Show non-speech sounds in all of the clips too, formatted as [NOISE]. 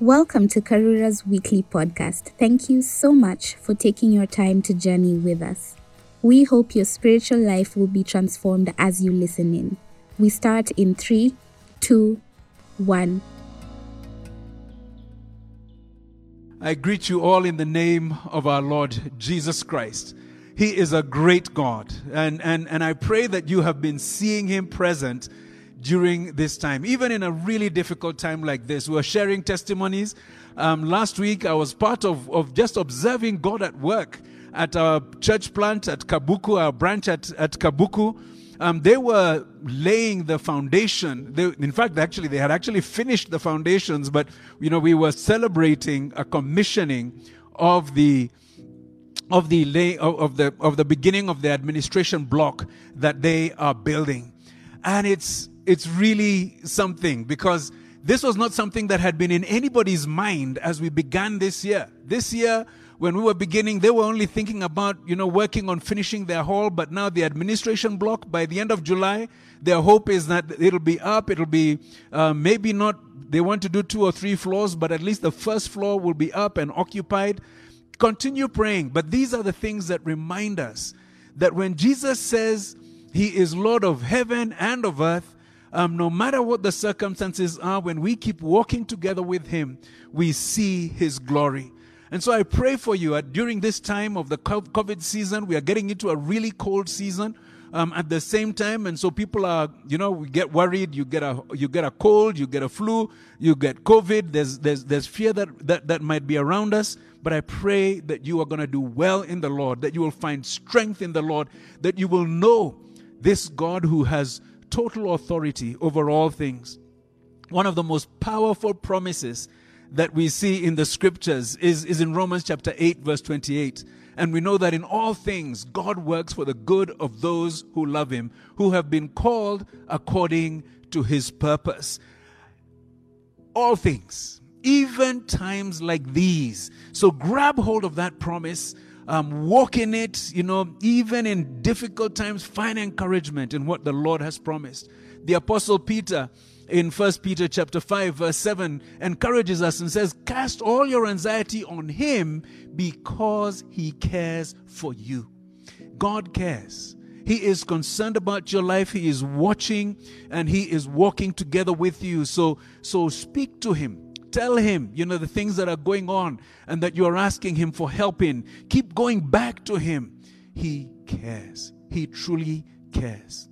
Welcome to Karura's weekly podcast. Thank you so much for taking your time to journey with us. We hope your spiritual life will be transformed as you listen in. We start in three, two, one. I greet you all in the name of our Lord Jesus Christ. He is a great God, and, and, and I pray that you have been seeing Him present during this time, even in a really difficult time like this. We're sharing testimonies. Um, last week, I was part of, of just observing God at work at our church plant at Kabuku, our branch at, at Kabuku. Um, they were laying the foundation. They, in fact, actually, they had actually finished the foundations, but you know, we were celebrating a commissioning of the of the lay of, the of the beginning of the administration block that they are building, and it's it's really something because this was not something that had been in anybody's mind as we began this year. This year, when we were beginning, they were only thinking about, you know, working on finishing their hall, but now the administration block, by the end of July, their hope is that it'll be up, it'll be uh, maybe not, they want to do two or three floors, but at least the first floor will be up and occupied. Continue praying, but these are the things that remind us that when Jesus says he is Lord of heaven and of earth, um, no matter what the circumstances are, when we keep walking together with Him, we see His glory. And so I pray for you uh, during this time of the COVID season. We are getting into a really cold season. Um, at the same time, and so people are, you know, we get worried. You get a, you get a cold, you get a flu, you get COVID. There's, there's, there's fear that, that, that might be around us. But I pray that you are going to do well in the Lord, that you will find strength in the Lord, that you will know this God who has total authority over all things. One of the most powerful promises that we see in the scriptures is, is in Romans chapter 8, verse 28. And we know that in all things, God works for the good of those who love Him, who have been called according to His purpose. All things, even times like these. So grab hold of that promise um, walk in it, you know, even in difficult times, find encouragement in what the Lord has promised. The Apostle Peter in First Peter chapter 5 verse 7 encourages us and says, Cast all your anxiety on him because he cares for you. God cares. He is concerned about your life. He is watching and he is walking together with you. So, so speak to him tell him, you know, the things that are going on and that you are asking him for help in. Keep going back to him. He cares. He truly cares.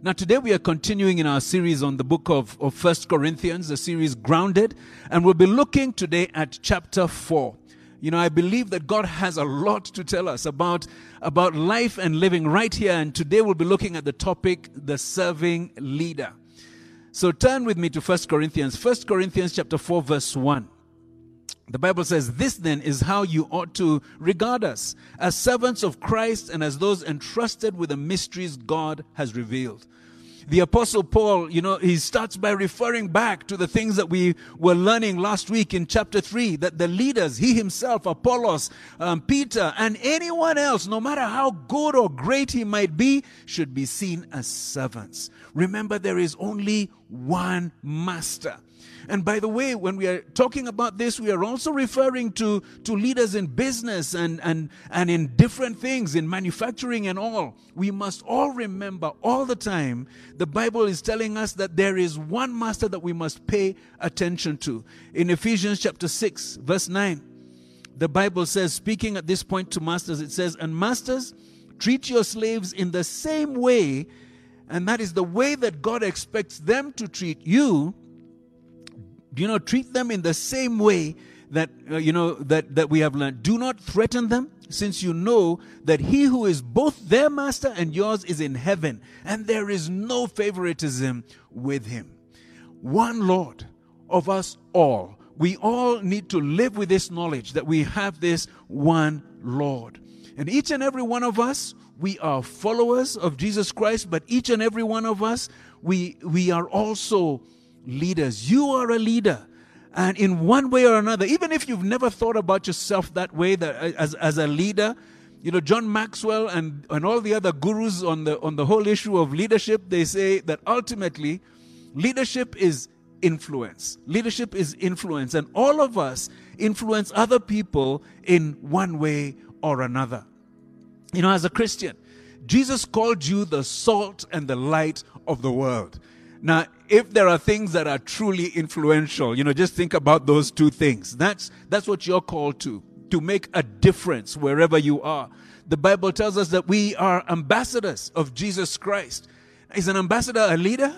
Now, today we are continuing in our series on the book of, of First Corinthians, the series Grounded, and we'll be looking today at chapter 4. You know, I believe that God has a lot to tell us about, about life and living right here, and today we'll be looking at the topic, the serving leader. So turn with me to 1 Corinthians. 1 Corinthians chapter 4 verse 1. The Bible says, This then is how you ought to regard us as servants of Christ and as those entrusted with the mysteries God has revealed the apostle Paul, you know, he starts by referring back to the things that we were learning last week in chapter 3 that the leaders, he himself, Apollos, um, Peter, and anyone else, no matter how good or great he might be, should be seen as servants. Remember, there is only one master. And by the way, when we are talking about this, we are also referring to, to leaders in business and, and, and in different things, in manufacturing and all. We must all remember all the time the Bible is telling us that there is one master that we must pay attention to. In Ephesians chapter 6, verse 9, the Bible says, speaking at this point to masters, it says, And masters, treat your slaves in the same way, and that is the way that God expects them to treat you you know, treat them in the same way that, uh, you know, that, that we have learned. Do not threaten them, since you know that he who is both their master and yours is in heaven, and there is no favoritism with him. One Lord of us all. We all need to live with this knowledge that we have this one Lord. And each and every one of us, we are followers of Jesus Christ, but each and every one of us, we, we are also leaders. You are a leader. And in one way or another, even if you've never thought about yourself that way, that as, as a leader, you know, John Maxwell and, and all the other gurus on the, on the whole issue of leadership, they say that ultimately leadership is influence. Leadership is influence, and all of us influence other people in one way or another. You know, as a Christian, Jesus called you the salt and the light of the world. Now, if there are things that are truly influential, you know, just think about those two things. That's that's what you're called to, to make a difference wherever you are. The Bible tells us that we are ambassadors of Jesus Christ. Is an ambassador a leader?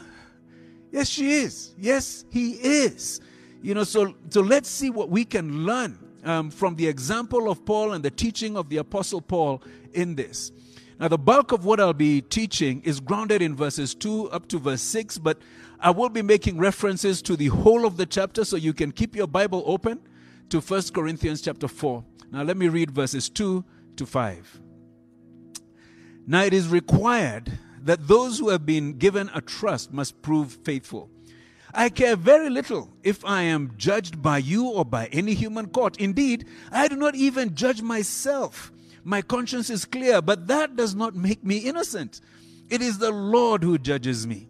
Yes, she is. Yes, he is. You know, so so let's see what we can learn um, from the example of Paul and the teaching of the Apostle Paul in this. Now, the bulk of what I'll be teaching is grounded in verses 2 up to verse 6, but I will be making references to the whole of the chapter so you can keep your Bible open to 1 Corinthians chapter 4. Now, let me read verses 2 to 5. Now, it is required that those who have been given a trust must prove faithful. I care very little if I am judged by you or by any human court. Indeed, I do not even judge myself. My conscience is clear, but that does not make me innocent. It is the Lord who judges me.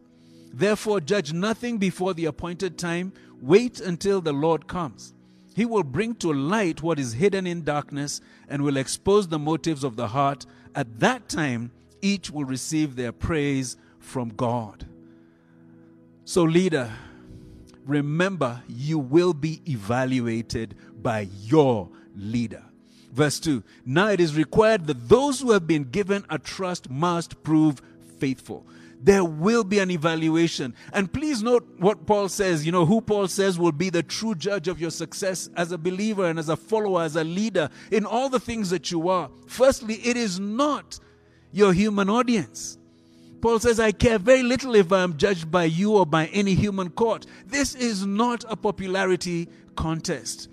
Therefore, judge nothing before the appointed time. Wait until the Lord comes. He will bring to light what is hidden in darkness and will expose the motives of the heart. At that time, each will receive their praise from God. So, leader, remember you will be evaluated by your leader. Verse 2 Now it is required that those who have been given a trust must prove faithful. There will be an evaluation. And please note what Paul says. You know, who Paul says will be the true judge of your success as a believer and as a follower, as a leader in all the things that you are. Firstly, it is not your human audience. Paul says, I care very little if I am judged by you or by any human court. This is not a popularity contest.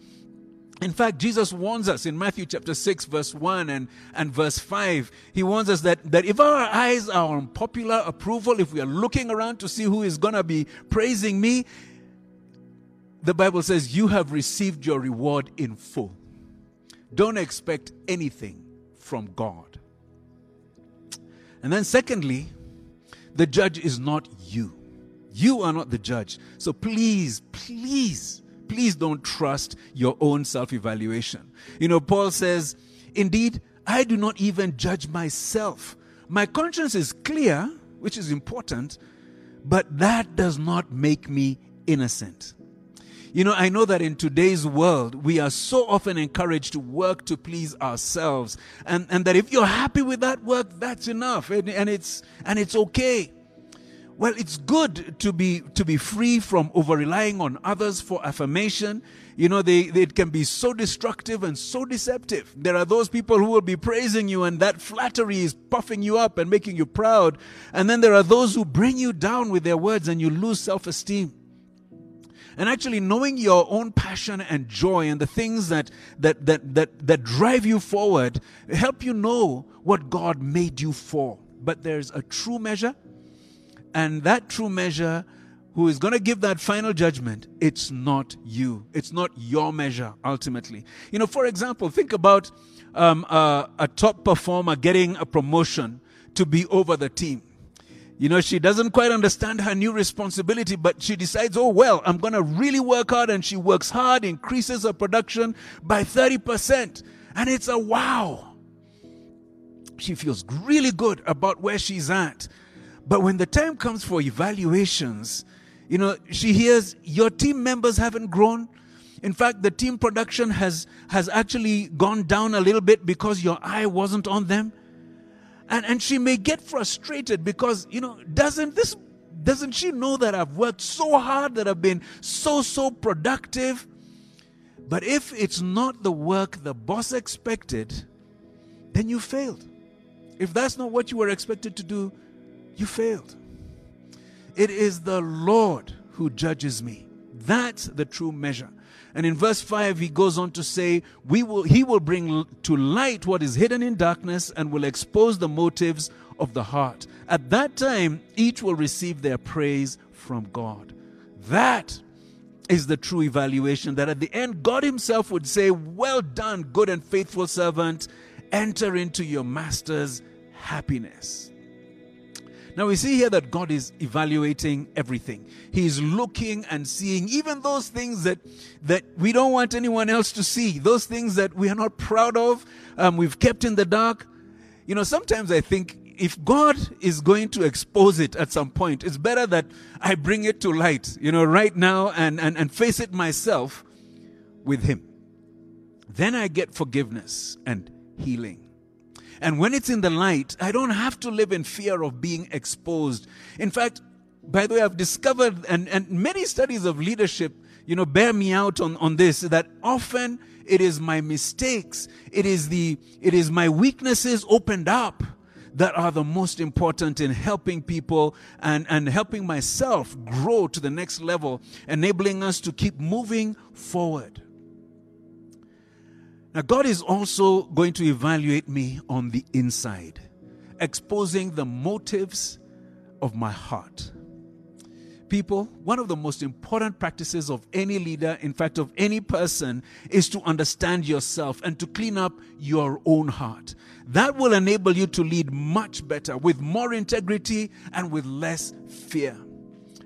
In fact, Jesus warns us in Matthew chapter 6, verse 1 and, and verse 5. He warns us that, that if our eyes are on popular approval, if we are looking around to see who is going to be praising me, the Bible says you have received your reward in full. Don't expect anything from God. And then, secondly, the judge is not you. You are not the judge. So please, please please don't trust your own self evaluation. You know, Paul says, Indeed, I do not even judge myself. My conscience is clear, which is important, but that does not make me innocent. You know, I know that in today's world, we are so often encouraged to work to please ourselves. And, and that if you're happy with that work, that's enough. And, and, it's, and it's okay. Well, it's good to be to be free from over relying on others for affirmation. You know, they, they, it can be so destructive and so deceptive. There are those people who will be praising you, and that flattery is puffing you up and making you proud. And then there are those who bring you down with their words, and you lose self esteem. And actually, knowing your own passion and joy and the things that, that, that, that, that drive you forward help you know what God made you for. But there's a true measure and that true measure, who is going to give that final judgment, it's not you. It's not your measure, ultimately. You know, for example, think about um, a, a top performer getting a promotion to be over the team. You know, she doesn't quite understand her new responsibility, but she decides, oh, well, I'm going to really work hard. And she works hard, increases her production by 30%. And it's a wow. She feels really good about where she's at. But when the time comes for evaluations, you know, she hears your team members haven't grown. In fact, the team production has, has actually gone down a little bit because your eye wasn't on them. And, and she may get frustrated because, you know, doesn't this, doesn't she know that I've worked so hard, that I've been so, so productive? But if it's not the work the boss expected, then you failed. If that's not what you were expected to do, you failed. It is the Lord who judges me. That's the true measure. And in verse 5, he goes on to say, we will, He will bring to light what is hidden in darkness and will expose the motives of the heart. At that time, each will receive their praise from God. That is the true evaluation that at the end, God Himself would say, Well done, good and faithful servant. Enter into your master's happiness. Now we see here that God is evaluating everything. He is looking and seeing even those things that that we don't want anyone else to see, those things that we are not proud of, um, we've kept in the dark. You know, sometimes I think if God is going to expose it at some point, it's better that I bring it to light, you know, right now and, and, and face it myself with Him. Then I get forgiveness and healing. And when it's in the light, I don't have to live in fear of being exposed. In fact, by the way, I've discovered, and, and many studies of leadership, you know, bear me out on, on this, that often it is my mistakes, it is the, it is my weaknesses opened up that are the most important in helping people and, and helping myself grow to the next level, enabling us to keep moving forward. Now, God is also going to evaluate me on the inside, exposing the motives of my heart. People, one of the most important practices of any leader, in fact, of any person, is to understand yourself and to clean up your own heart. That will enable you to lead much better, with more integrity and with less fear.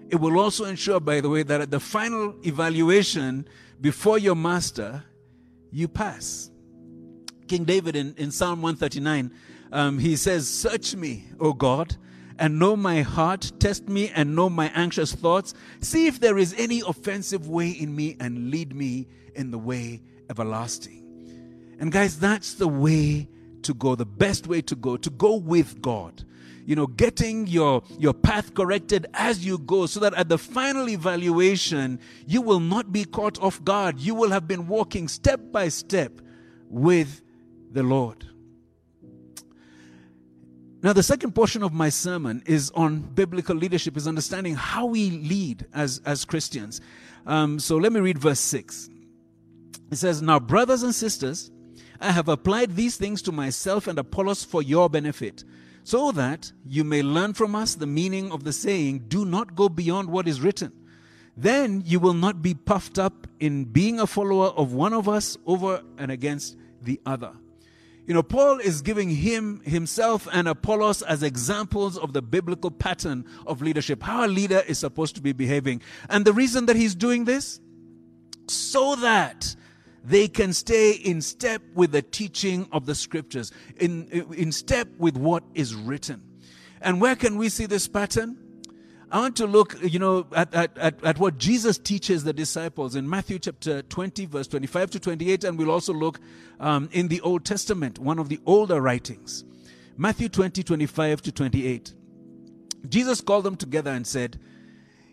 It will also ensure, by the way, that at the final evaluation before your master, you pass. King David in, in Psalm 139, um, he says, Search me, O God, and know my heart. Test me and know my anxious thoughts. See if there is any offensive way in me and lead me in the way everlasting. And guys, that's the way to go, the best way to go, to go with God you know getting your your path corrected as you go so that at the final evaluation you will not be caught off guard. You will have been walking step by step with the lord. Now the second portion of my sermon is on biblical leadership is understanding how we lead as as christians. Um, so let me read verse 6 it says now brothers and sisters i have applied these things to myself and apollos for your benefit so that you may learn from us the meaning of the saying, Do not go beyond what is written. Then you will not be puffed up in being a follower of one of us over and against the other. You know, Paul is giving him, himself, and Apollos as examples of the biblical pattern of leadership, how a leader is supposed to be behaving. And the reason that he's doing this? So that they can stay in step with the teaching of the scriptures, in, in step with what is written. And where can we see this pattern? I want to look, you know, at, at, at, at, what Jesus teaches the disciples in Matthew chapter 20, verse 25 to 28, and we'll also look um, in the Old Testament, one of the older writings. Matthew 20, 25 to 28. Jesus called them together and said,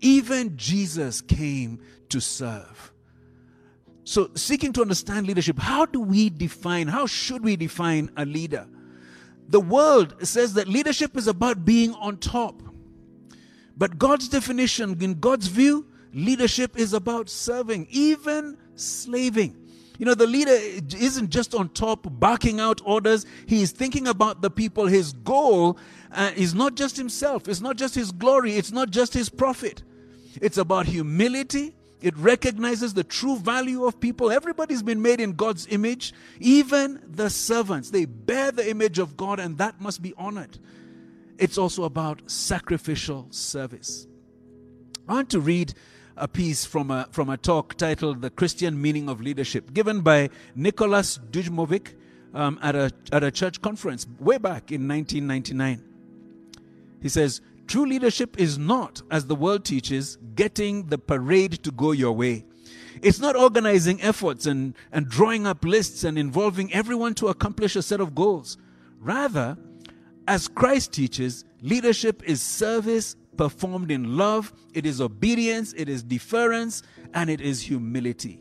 Even Jesus came to serve. So, seeking to understand leadership, how do we define, how should we define a leader? The world says that leadership is about being on top. But God's definition, in God's view, leadership is about serving, even slaving. You know, the leader isn't just on top barking out orders, he is thinking about the people. His goal uh, is not just himself, it's not just his glory, it's not just his profit. It's about humility. It recognizes the true value of people. Everybody's been made in God's image, even the servants. They bear the image of God, and that must be honored. It's also about sacrificial service. I want to read a piece from a, from a talk titled The Christian Meaning of Leadership, given by Nicholas Dujmovic um, at, a, at a church conference way back in 1999. He says, True leadership is not, as the world teaches, getting the parade to go your way. It's not organizing efforts and, and drawing up lists and involving everyone to accomplish a set of goals. Rather, as Christ teaches, leadership is service performed in love, it is obedience, it is deference, and it is humility.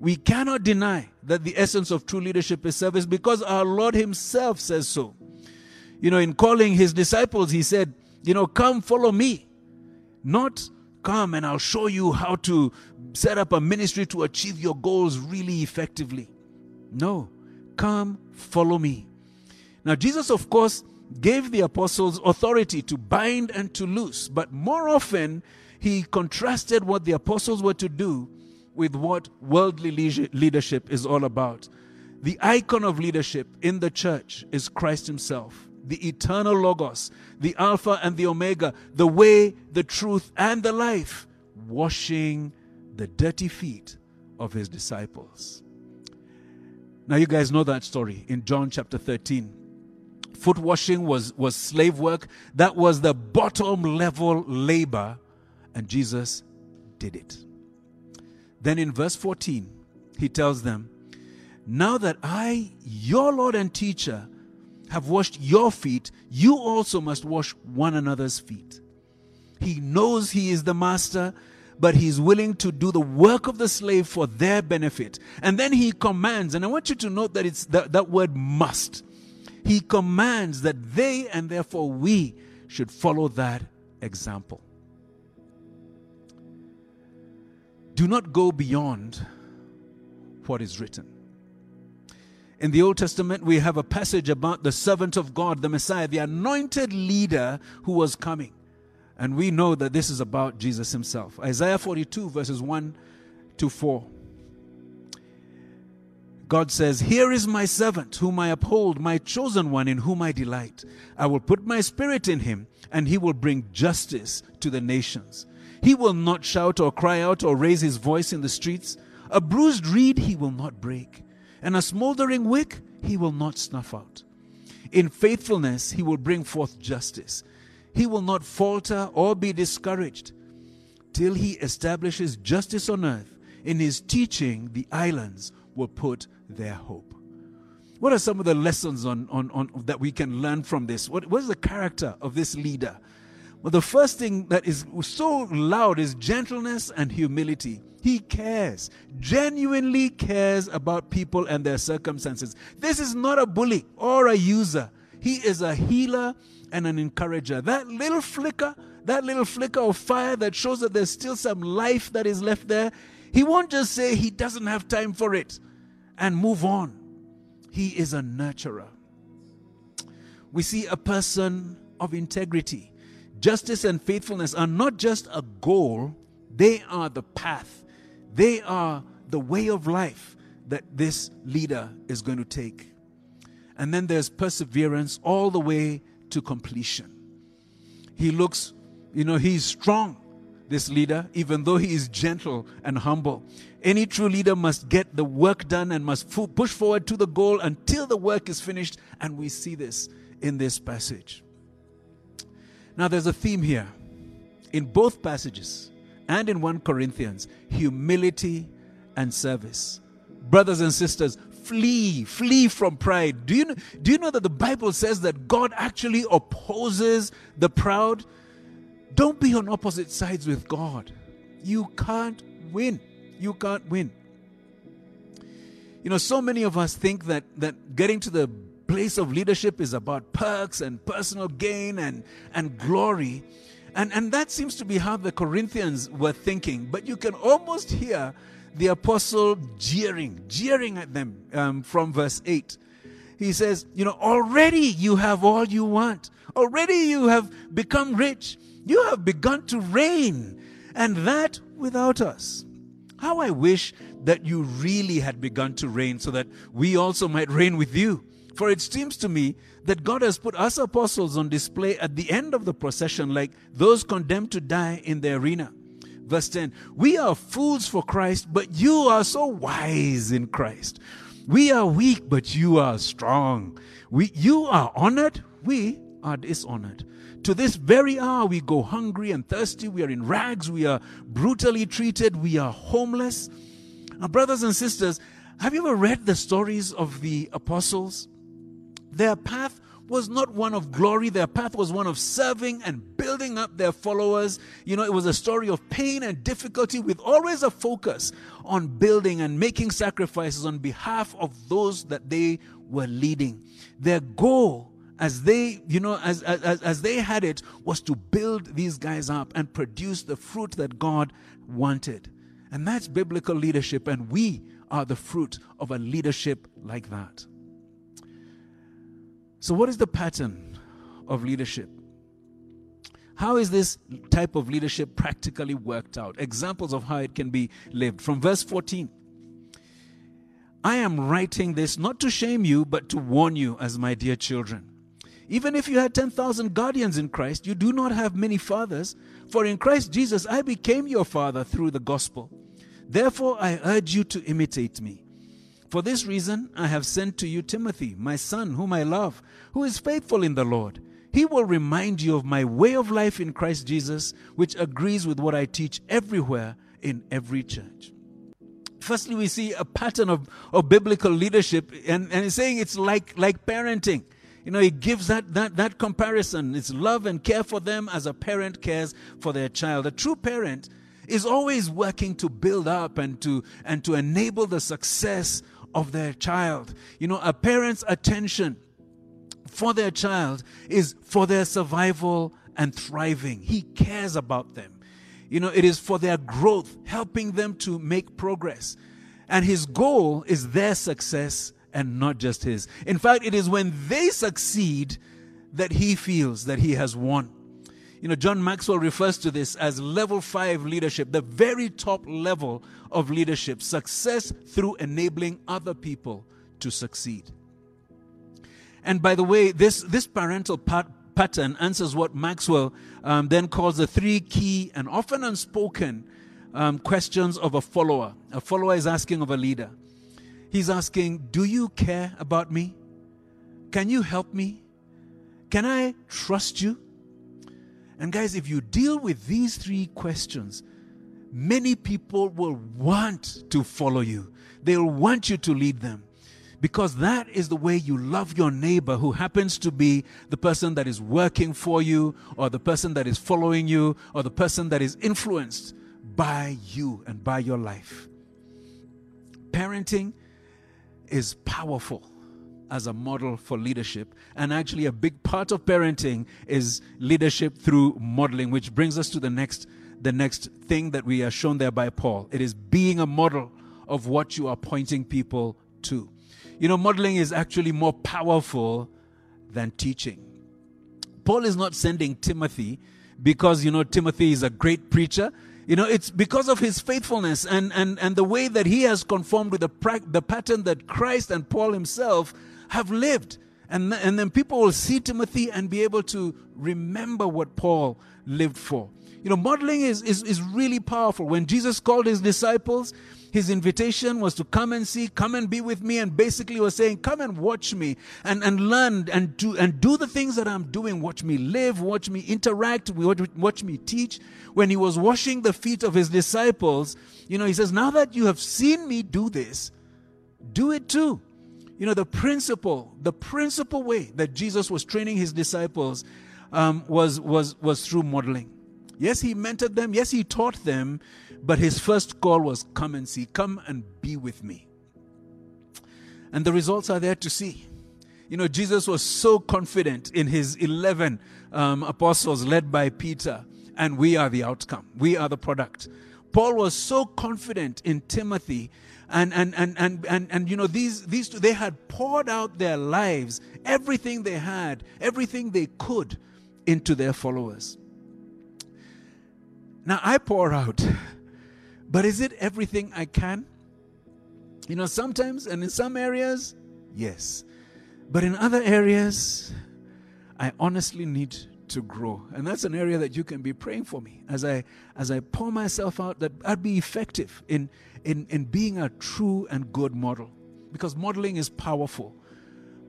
We cannot deny that the essence of true leadership is service because our Lord Himself says so. You know, in calling His disciples, He said, You know, come follow me. Not come and I'll show you how to set up a ministry to achieve your goals really effectively. No, come follow me. Now, Jesus, of course, gave the apostles authority to bind and to loose, but more often, he contrasted what the apostles were to do with what worldly leadership is all about. The icon of leadership in the church is Christ Himself, the eternal Logos, the Alpha and the Omega, the way, the truth, and the life, washing the dirty feet of His disciples. Now, you guys know that story in John chapter 13. Foot washing was, was slave work, that was the bottom level labor, and Jesus did it. Then in verse 14, he tells them, Now that I, your Lord and teacher, have washed your feet, you also must wash one another's feet. He knows he is the master, but he's willing to do the work of the slave for their benefit. And then he commands, and I want you to note that it's that, that word must. He commands that they and therefore we should follow that example. Do not go beyond what is written. In the Old Testament, we have a passage about the servant of God, the Messiah, the anointed leader who was coming. And we know that this is about Jesus himself. Isaiah 42, verses 1 to 4. God says, Here is my servant, whom I uphold, my chosen one, in whom I delight. I will put my spirit in him, and he will bring justice to the nations. He will not shout or cry out or raise his voice in the streets. A bruised reed he will not break, and a smoldering wick he will not snuff out. In faithfulness he will bring forth justice. He will not falter or be discouraged till he establishes justice on earth. In his teaching, the islands will put their hope. What are some of the lessons on, on, on that we can learn from this? What, what is the character of this leader? Well, the first thing that is so loud is gentleness and humility. He cares, genuinely cares about people and their circumstances. This is not a bully or a user. He is a healer and an encourager. That little flicker, that little flicker of fire that shows that there's still some life that is left there, he won't just say he doesn't have time for it and move on. He is a nurturer. We see a person of integrity Justice and faithfulness are not just a goal, they are the path. They are the way of life that this leader is going to take. And then there's perseverance all the way to completion. He looks, you know, he's strong, this leader, even though he is gentle and humble. Any true leader must get the work done and must push forward to the goal until the work is finished. And we see this in this passage. Now, there's a theme here in both passages and in 1 Corinthians humility and service. Brothers and sisters, flee, flee from pride. Do you, know, do you know that the Bible says that God actually opposes the proud? Don't be on opposite sides with God. You can't win. You can't win. You know, so many of us think that, that getting to the place of leadership is about perks and personal gain and, and glory. And, and that seems to be how the Corinthians were thinking. But you can almost hear the apostle jeering, jeering at them um, from verse 8. He says, You know, already you have all you want. Already you have become rich. You have begun to reign, and that without us. How I wish that you really had begun to reign so that we also might reign with you. For it seems to me that God has put us apostles on display at the end of the procession, like those condemned to die in the arena. Verse 10 We are fools for Christ, but you are so wise in Christ. We are weak, but you are strong. We, you are honored, we are dishonored. To this very hour, we go hungry and thirsty. We are in rags. We are brutally treated. We are homeless. Now, brothers and sisters, have you ever read the stories of the apostles? Their path was not one of glory. Their path was one of serving and building up their followers. You know, it was a story of pain and difficulty with always a focus on building and making sacrifices on behalf of those that they were leading. Their goal as they, you know, as, as, as they had it, was to build these guys up and produce the fruit that God wanted. And that's biblical leadership, and we are the fruit of a leadership like that. So, what is the pattern of leadership? How is this type of leadership practically worked out? Examples of how it can be lived. From verse 14 I am writing this not to shame you, but to warn you as my dear children. Even if you had 10,000 guardians in Christ, you do not have many fathers, for in Christ Jesus I became your father through the gospel. Therefore, I urge you to imitate me. For this reason, I have sent to you Timothy, my son, whom I love, who is faithful in the Lord. He will remind you of my way of life in Christ Jesus, which agrees with what I teach everywhere in every church. Firstly, we see a pattern of, of biblical leadership, and, and he's saying it's like, like parenting. You know, he gives that, that, that comparison. It's love and care for them as a parent cares for their child. A true parent is always working to build up and to, and to enable the success of their child. You know, a parent's attention for their child is for their survival and thriving. He cares about them. You know, it is for their growth, helping them to make progress. And his goal is their success and not just his. In fact, it is when they succeed that he feels that he has won. You know, John Maxwell refers to this as level five leadership, the very top level of leadership, success through enabling other people to succeed. And by the way, this, this parental pat- pattern answers what Maxwell um, then calls the three key and often unspoken um, questions of a follower. A follower is asking of a leader. He's asking, Do you care about me? Can you help me? Can I trust you? And guys, if you deal with these three questions, many people will want to follow you. They'll want you to lead them because that is the way you love your neighbor who happens to be the person that is working for you or the person that is following you or the person that is influenced by you and by your life. Parenting is powerful as a model for leadership. And actually, a big part of parenting is leadership through modeling, which brings us to the next, the next thing that we are shown there by Paul. It is being a model of what you are pointing people to. You know, modeling is actually more powerful than teaching. Paul is not sending Timothy because, you know, Timothy is a great preacher you know, it's because of his faithfulness and, and, and the way that he has conformed with the, pra- the pattern that Christ and Paul himself have lived. And, and then people will see Timothy and be able to remember what Paul lived for. You know, modeling is, is, is really powerful. When Jesus called his disciples, his invitation was to come and see, come and be with me, and basically was saying, Come and watch me and, and learn and do and do the things that I'm doing. Watch me live, watch me interact, watch, watch me teach. When he was washing the feet of his disciples, you know, he says, Now that you have seen me do this, do it too. You know, the principle, the principal way that Jesus was training his disciples um, was, was, was through modeling. Yes, he mentored them. Yes, he taught them. But his first call was, Come and see, come and be with me. And the results are there to see. You know, Jesus was so confident in his 11 um, apostles led by Peter, and we are the outcome. We are the product. Paul was so confident in Timothy, and, and, and, and, and, and you know, these, these two, they had poured out their lives, everything they had, everything they could into their followers. Now, I pour out [LAUGHS] but is it everything I can? You know, sometimes and in some areas, yes. But in other areas, I honestly need to grow. And that's an area that you can be praying for me as I as I pour myself out that I'd be effective in in, in being a true and good model. Because modeling is powerful.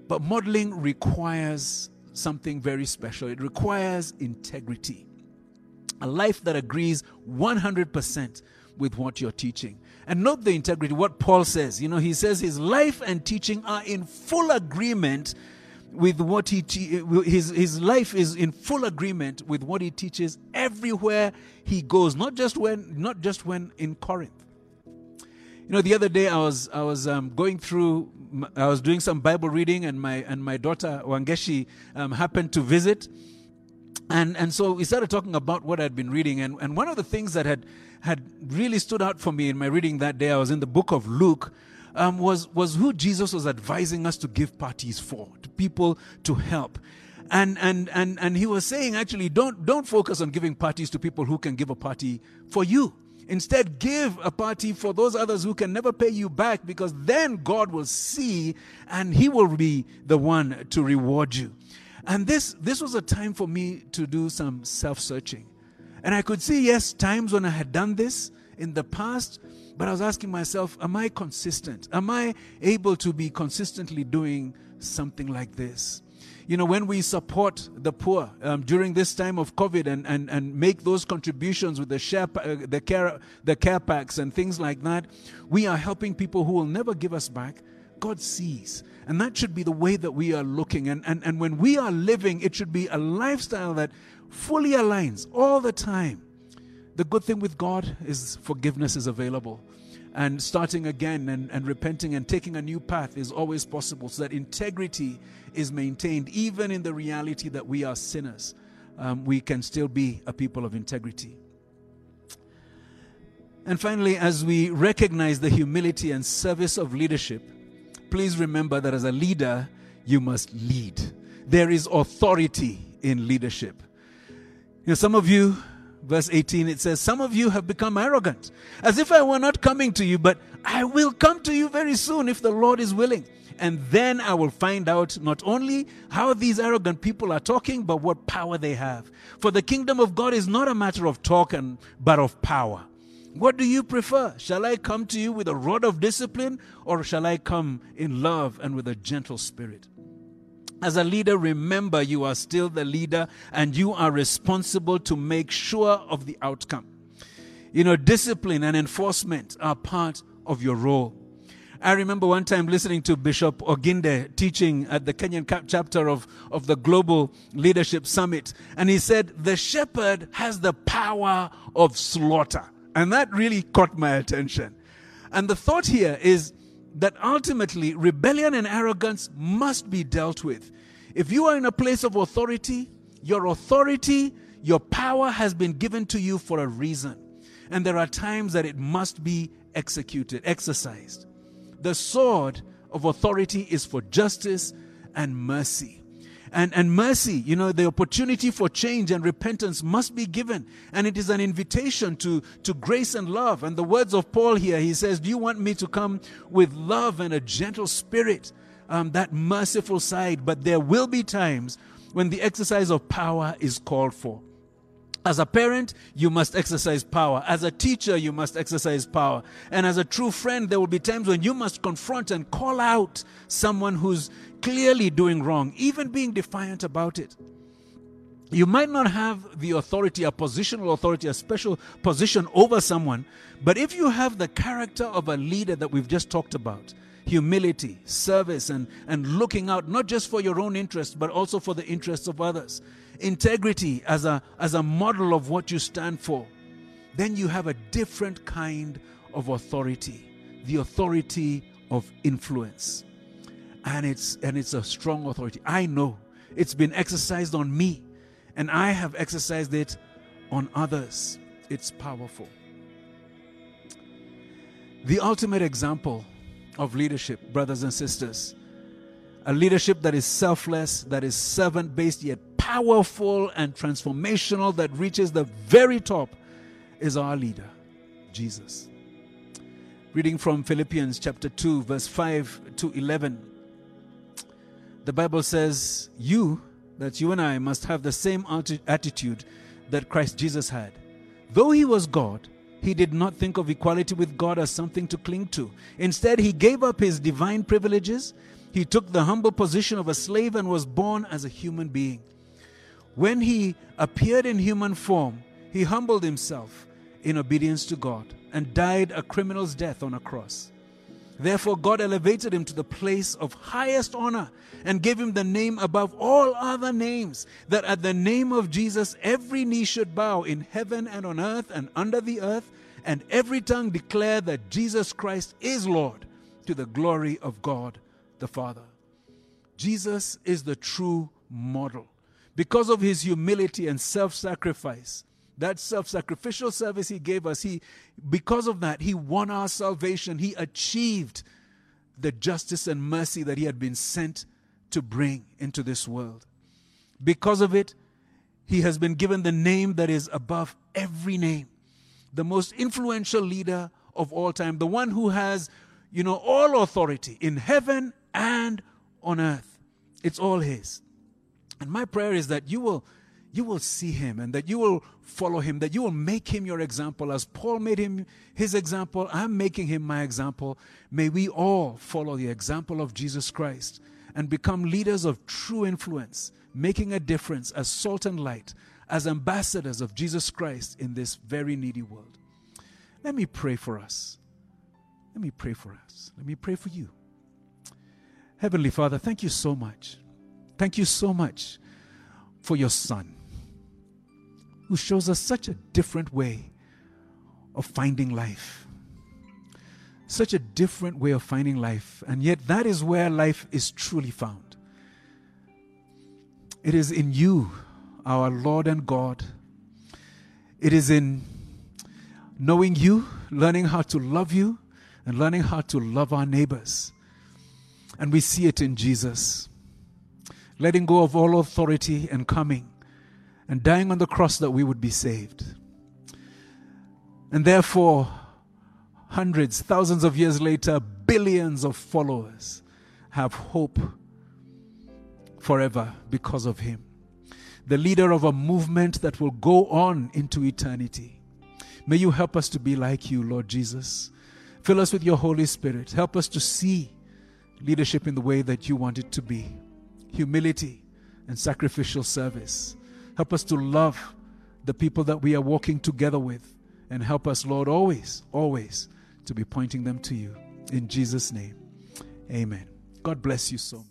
But modeling requires something very special. It requires integrity. A life that agrees 100% with what you're teaching. And note the integrity, what Paul says. You know, he says his life and teaching are in full agreement with what he te- his his life is in full agreement with what he teaches everywhere he goes not just when not just when in Corinth. You know, the other day I was I was um, going through, I was doing some Bible reading, and my and my daughter Wangechi um, happened to visit, and and so we started talking about what I'd been reading, and and one of the things that had had really stood out for me in my reading that day, I was in the book of Luke, um, was was who Jesus was advising us to give parties for, people to help. And, and, and, and he was saying actually don't, don't focus on giving parties to people who can give a party for you Instead, give a party for those others who can never pay you back because then God will see and He will be the one to reward you. And this, this was a time for me to do some self searching. And I could see, yes, times when I had done this in the past, but I was asking myself, am I consistent? Am I able to be consistently doing something like this? you know, when we support the poor um, during this time of COVID and, and, and make those contributions with the share, uh, the care, the care packs and things like that, we are helping people who will never give us back. God sees. And that should be the way that we are looking. And, and, and when we are living, it should be a lifestyle that fully aligns all the time. The good thing with God is forgiveness is available and starting again and, and repenting and taking a new path is always possible so that integrity is maintained even in the reality that we are sinners. Um, we can still be a people of integrity. And finally as we recognize the humility and service of leadership please remember that as a leader you must lead. There is authority in leadership. You know some of you verse 18, it says, Some of you have become arrogant, as if I were not coming to you, but I will come to you very soon if the Lord is willing. And then I will find out not only how these arrogant people are talking, but what power they have. For the kingdom of God is not a matter of talk, and, but of power. What do you prefer? Shall I come to you with a rod of discipline, or shall I come in love and with a gentle spirit? As a leader, remember you are still the leader and you are responsible to make sure of the outcome. You know, discipline and enforcement are part of your role. I remember one time listening to Bishop Oginde teaching at the Kenyan chapter of, of the Global Leadership Summit. And he said, The shepherd has the power of slaughter. And that really caught my attention. And the thought here is that ultimately rebellion and arrogance must be dealt with. If you are in a place of authority, your authority, your power has been given to you for a reason. And there are times that it must be executed, exercised. The sword of authority is for justice and mercy and, and mercy, you know, the opportunity for change and repentance must be given. And it is an invitation to, to grace and love. And the words of Paul here, he says, Do you want me to come with love and a gentle spirit? Um, that merciful side. But there will be times when the exercise of power is called for. As a parent, you must exercise power. As a teacher, you must exercise power. And as a true friend, there will be times when you must confront and call out someone who's clearly doing wrong, even being defiant about it. You might not have the authority, a positional authority, a special position over someone, but if you have the character of a leader that we've just talked about, humility, service, and, and looking out not just for your own interests, but also for the interests of others, integrity as a, as a model of what you stand for, then you have a different kind of authority the authority of influence. And it's, and it's a strong authority. I know it's been exercised on me, and I have exercised it on others. It's powerful. The ultimate example of leadership, brothers and sisters, a leadership that is selfless, that is servant based, yet powerful and transformational that reaches the very top is our leader, Jesus. Reading from Philippians chapter 2, verse 5 to 11. The Bible says, You, that you and I, must have the same attitude that Christ Jesus had. Though he was God, he did not think of equality with God as something to cling to. Instead, he gave up his divine privileges. He took the humble position of a slave and was born as a human being. When he appeared in human form, he humbled himself in obedience to God and died a criminal's death on a cross. Therefore, God elevated him to the place of highest honor and gave him the name above all other names, that at the name of Jesus every knee should bow in heaven and on earth and under the earth, and every tongue declare that Jesus Christ is Lord to the glory of God the Father. Jesus is the true model. Because of his humility and self sacrifice, that self sacrificial service he gave us, he, because of that, he won our salvation. He achieved the justice and mercy that he had been sent to bring into this world. Because of it, he has been given the name that is above every name, the most influential leader of all time, the one who has, you know, all authority in heaven and on earth. It's all his. And my prayer is that you will you will see him and that you will follow him, that you will make him your example. As Paul made him his example, I'm making him my example. May we all follow the example of Jesus Christ and become leaders of true influence, making a difference as salt and light, as ambassadors of Jesus Christ in this very needy world. Let me pray for us. Let me pray for us. Let me pray for you. Heavenly Father, thank you so much. Thank you so much for your Son, who shows us such a different way of finding life such a different way of finding life. And yet, that is where life is truly found. It is in you, our Lord and God. It is in knowing you, learning how to love you, and learning how to love our neighbors. And we see it in Jesus. Letting go of all authority and coming and dying on the cross that we would be saved. And therefore, hundreds, thousands of years later, billions of followers have hope forever because of him. The leader of a movement that will go on into eternity. May you help us to be like you, Lord Jesus. Fill us with your Holy Spirit. Help us to see leadership in the way that you want it to be humility and sacrificial service. Help us to love the people that we are walking together with. And help us, Lord, always, always to be pointing them to you. In Jesus' name, amen. God bless you so much.